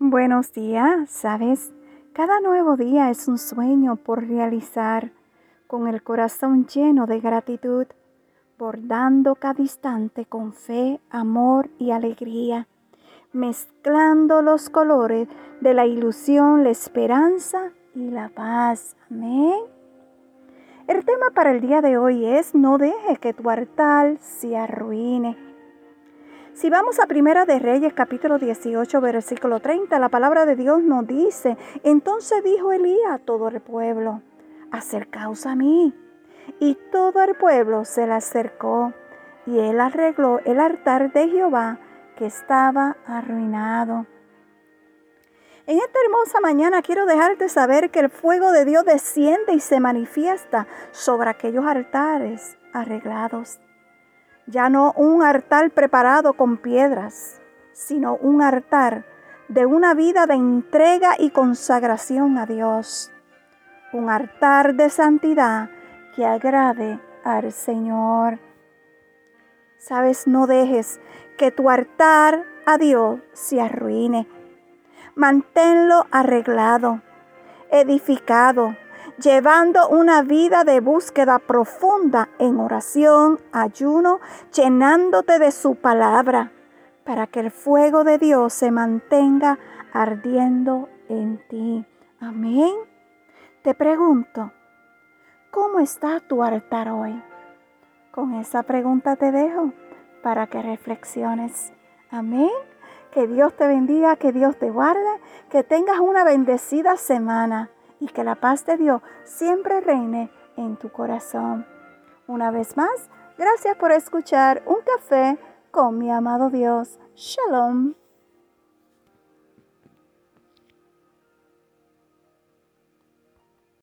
Buenos días, ¿sabes? Cada nuevo día es un sueño por realizar, con el corazón lleno de gratitud, bordando cada instante con fe, amor y alegría, mezclando los colores de la ilusión, la esperanza y la paz. Amén. El tema para el día de hoy es no deje que tu altar se arruine. Si vamos a Primera de Reyes capítulo 18 versículo 30, la palabra de Dios nos dice, entonces dijo Elías a todo el pueblo, acercaos a mí. Y todo el pueblo se le acercó y él arregló el altar de Jehová que estaba arruinado. En esta hermosa mañana quiero dejarte saber que el fuego de Dios desciende y se manifiesta sobre aquellos altares arreglados. Ya no un altar preparado con piedras, sino un altar de una vida de entrega y consagración a Dios. Un altar de santidad que agrade al Señor. Sabes, no dejes que tu altar a Dios se arruine manténlo arreglado, edificado, llevando una vida de búsqueda profunda en oración, ayuno, llenándote de su palabra, para que el fuego de Dios se mantenga ardiendo en ti. Amén. Te pregunto, ¿cómo está tu altar hoy? Con esa pregunta te dejo para que reflexiones. Amén. Que Dios te bendiga, que Dios te guarde, que tengas una bendecida semana y que la paz de Dios siempre reine en tu corazón. Una vez más, gracias por escuchar un café con mi amado Dios. Shalom.